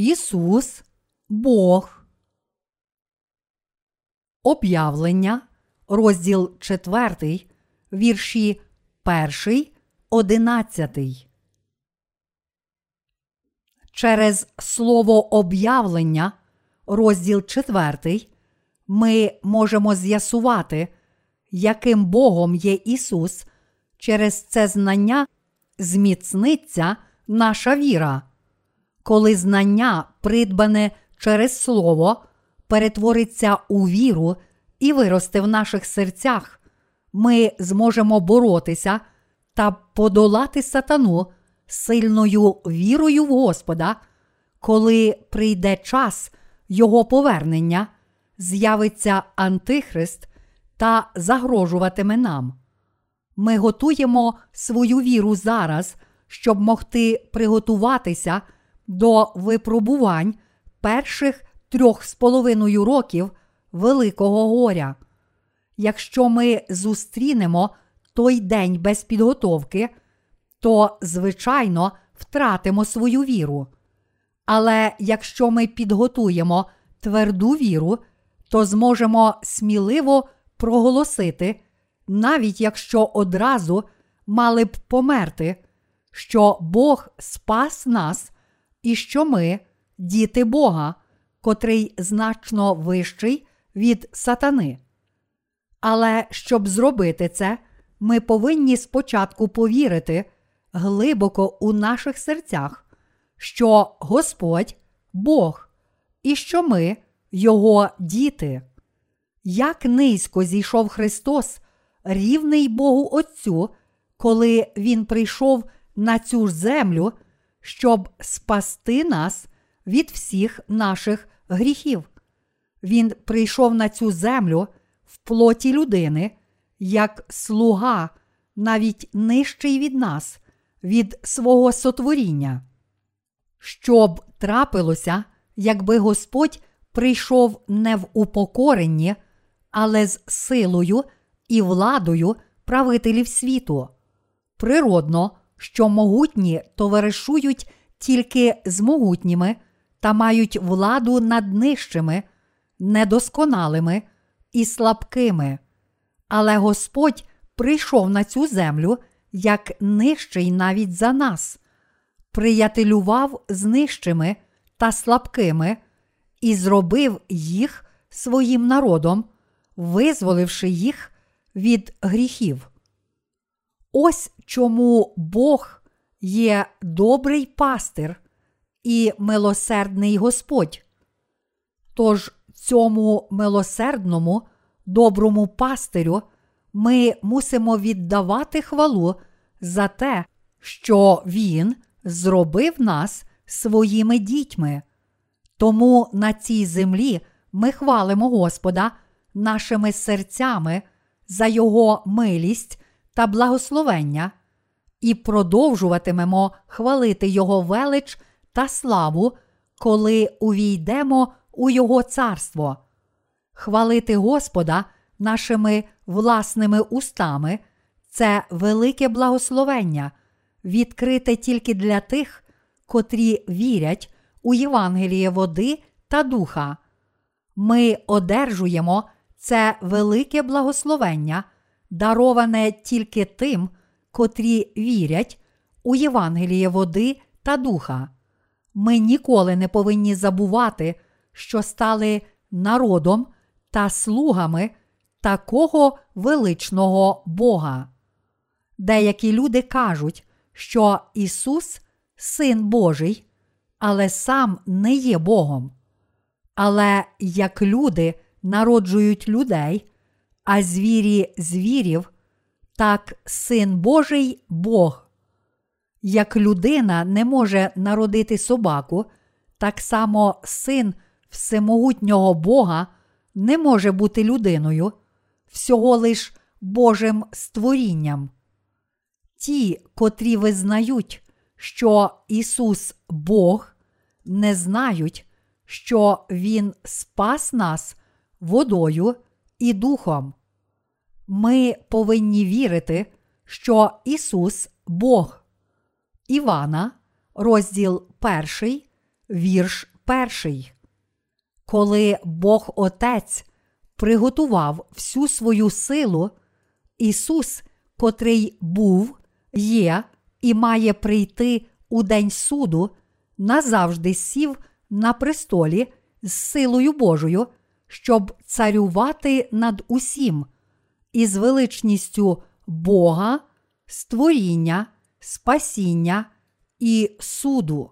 Ісус Бог. Об'явлення, розділ 4, вірші 1, 11. Через слово об'явлення, розділ 4, ми можемо з'ясувати, яким Богом є Ісус. Через це знання зміцниться наша віра. Коли знання, придбане через Слово, перетвориться у віру і виросте в наших серцях, ми зможемо боротися та подолати сатану сильною вірою в Господа, коли прийде час Його повернення, з'явиться Антихрист та загрожуватиме нам. Ми готуємо свою віру зараз, щоб могти приготуватися до випробувань перших трьох з половиною років Великого горя. Якщо ми зустрінемо той день без підготовки, то, звичайно, втратимо свою віру. Але якщо ми підготуємо тверду віру, то зможемо сміливо проголосити, навіть якщо одразу мали б померти, що Бог спас нас і що ми діти Бога, котрий значно вищий від сатани. Але щоб зробити це, ми повинні спочатку повірити глибоко у наших серцях, що Господь Бог, і що ми Його діти. Як низько зійшов Христос, рівний Богу Отцю, коли Він прийшов на цю ж землю, щоб спасти нас від всіх наших гріхів. Він прийшов на цю землю в плоті людини, як слуга, навіть нижчий від нас, від свого сотворіння. Щоб трапилося, якби Господь прийшов не в упокоренні, але з силою і владою правителів світу. Природно, що могутні товаришують тільки з могутніми та мають владу над нижчими, недосконалими і слабкими. Але Господь прийшов на цю землю як нижчий навіть за нас, приятелював з нижчими та слабкими і зробив їх своїм народом, визволивши їх від гріхів. Ось чому Бог є добрий пастир і милосердний Господь. Тож цьому милосердному, доброму пастирю ми мусимо віддавати хвалу за те, що Він зробив нас своїми дітьми. Тому на цій землі ми хвалимо Господа нашими серцями за Його милість та благословення і продовжуватимемо хвалити Його велич та славу, коли увійдемо у Його царство. Хвалити Господа нашими власними устами це велике благословення, відкрите тільки для тих, котрі вірять у Євангеліє води та духа. Ми одержуємо це велике благословення, дароване тільки тим, котрі вірять у Євангеліє води та духа. Ми ніколи не повинні забувати, що стали народом та слугами такого величного Бога. Деякі люди кажуть, що Ісус Син Божий, але сам не є Богом. Але як люди народжують людей, а звірі звірів, так син Божий Бог. Як людина не може народити собаку, так само син всемогутнього Бога не може бути людиною, всього лиш Божим створінням. Ті, котрі визнають, що Ісус Бог, не знають, що Він спас нас водою і духом. Ми повинні вірити, що Ісус Бог. Івана, розділ 1, вірш перший. Коли Бог Отець приготував всю свою силу, Ісус, котрий був, є і має прийти у день суду, назавжди сів на престолі з силою Божою, щоб царювати над усім, із величністю Бога, створіння, спасіння і суду.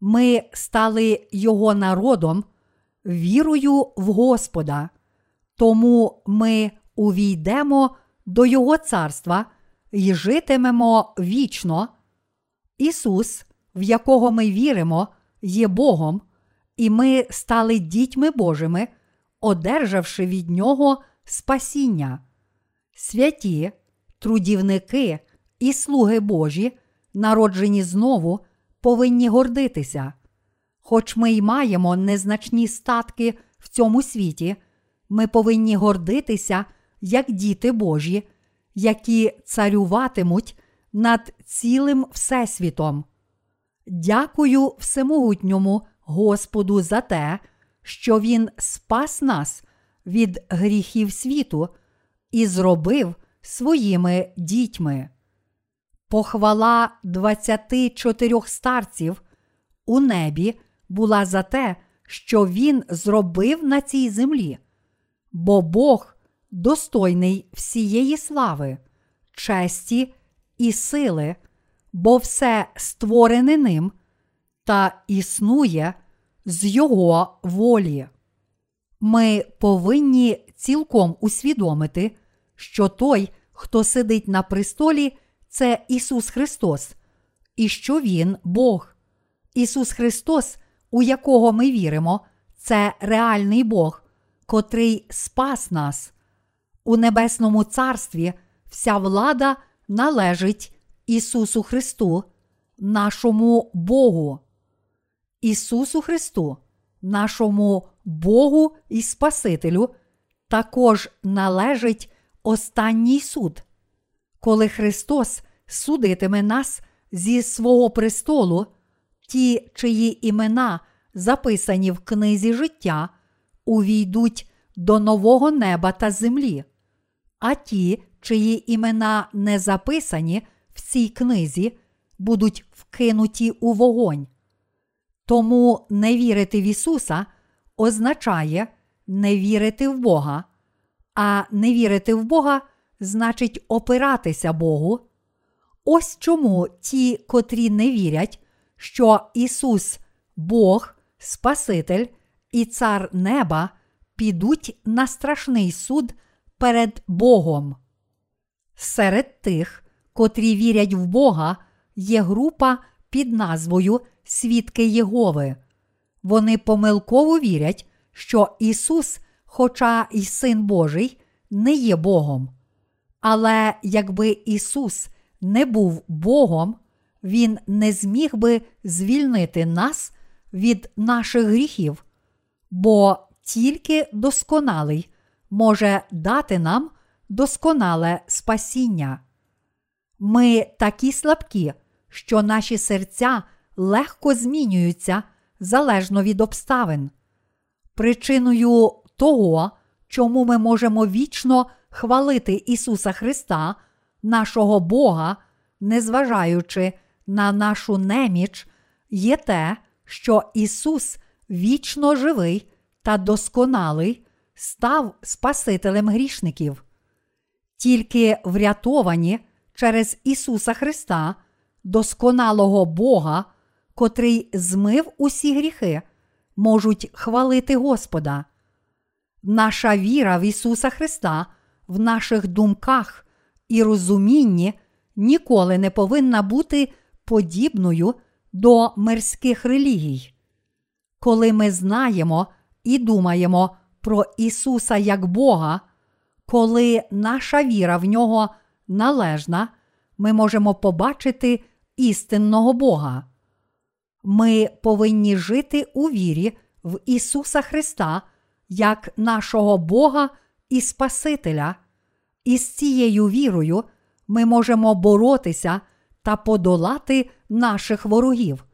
Ми стали Його народом, вірою в Господа, тому ми увійдемо до Його царства і житимемо вічно. Ісус, в якого ми віримо, є Богом, і ми стали дітьми Божими, одержавши від Нього спасіння. Святі, трудівники і слуги Божі, народжені знову, повинні гордитися. Хоч ми й маємо незначні статки в цьому світі, ми повинні гордитися як діти Божі, які царюватимуть над цілим Всесвітом. Дякую Всемогутньому Господу за те, що Він спас нас від гріхів світу і зробив своїми дітьми. Похвала 24 старців у небі була за те, що він зробив на цій землі, бо Бог достойний всієї слави, честі і сили, бо все створене ним та існує з Його волі. Ми повинні цілком усвідомити, що той, хто сидить на престолі, це Ісус Христос, і що Він Бог. Ісус Христос, у якого ми віримо, це реальний Бог, котрий спас нас. У Небесному Царстві вся влада належить Ісусу Христу, нашому Богу. Ісусу Христу, нашому Богу і Спасителю, також належить останній суд. Коли Христос судитиме нас зі свого престолу, ті, чиї імена записані в книзі життя, увійдуть до нового неба та землі, а ті, чиї імена не записані в цій книзі, будуть вкинуті у вогонь. Тому не вірити в Ісуса означає не вірити в Бога, а не вірити в Бога значить опиратися Богу. Ось чому ті, котрі не вірять, що Ісус Бог, Спаситель і Цар Неба підуть на страшний суд перед Богом. Серед тих, котрі вірять в Бога, є група під назвою Свідки Єгови. Вони помилково вірять, що Ісус, хоча й Син Божий, не є Богом. Але якби Ісус не був Богом, Він не зміг би звільнити нас від наших гріхів, бо тільки досконалий може дати нам досконале спасіння. Ми такі слабкі, що наші серця легко змінюються залежно від обставин. Причиною того, чому ми можемо вічно хвалити Ісуса Христа, нашого Бога, незважаючи на нашу неміч, є те, що Ісус вічно живий та досконалий став Спасителем грішників. Тільки врятовані через Ісуса Христа, досконалого Бога, котрий змив усі гріхи, можуть хвалити Господа. Наша віра в Ісуса Христа в наших думках і розумінні ніколи не повинна бути подібною до мирських релігій. Коли ми знаємо і думаємо про Ісуса як Бога, коли наша віра в нього належна, ми можемо побачити істинного Бога. Ми повинні жити у вірі в Ісуса Христа як нашого Бога і Спасителя, і з цією вірою ми можемо боротися та подолати наших ворогів.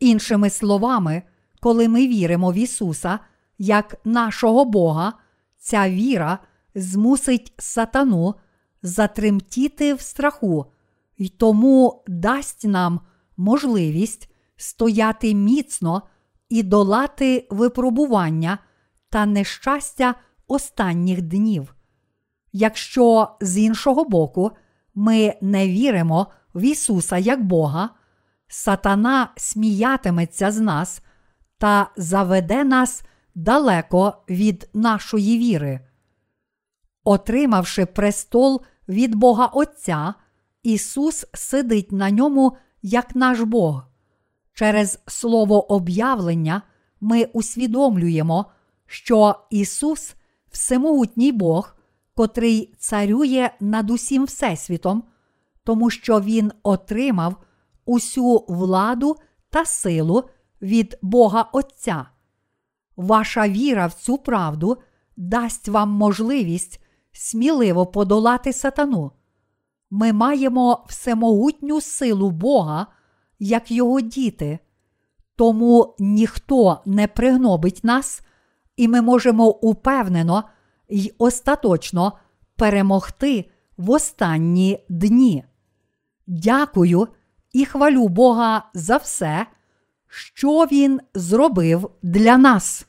Іншими словами, коли ми віримо в Ісуса як нашого Бога, ця віра змусить сатану затремтіти в страху і тому дасть нам можливість стояти міцно і долати випробування та нещастя останніх днів. Якщо з іншого боку ми не віримо в Ісуса як Бога, сатана сміятиметься з нас та заведе нас далеко від нашої віри. Отримавши престол від Бога Отця, Ісус сидить на ньому як наш Бог. Через слово об'явлення ми усвідомлюємо, що Ісус всемогутній Бог, котрий царює над усім Всесвітом, тому що Він отримав усю владу та силу від Бога Отця. Ваша віра в цю правду дасть вам можливість сміливо подолати сатану. Ми маємо всемогутню силу Бога, як його діти, тому ніхто не пригнобить нас, і ми можемо упевнено й остаточно перемогти в останні дні. Дякую і хвалю Бога за все, що Він зробив для нас.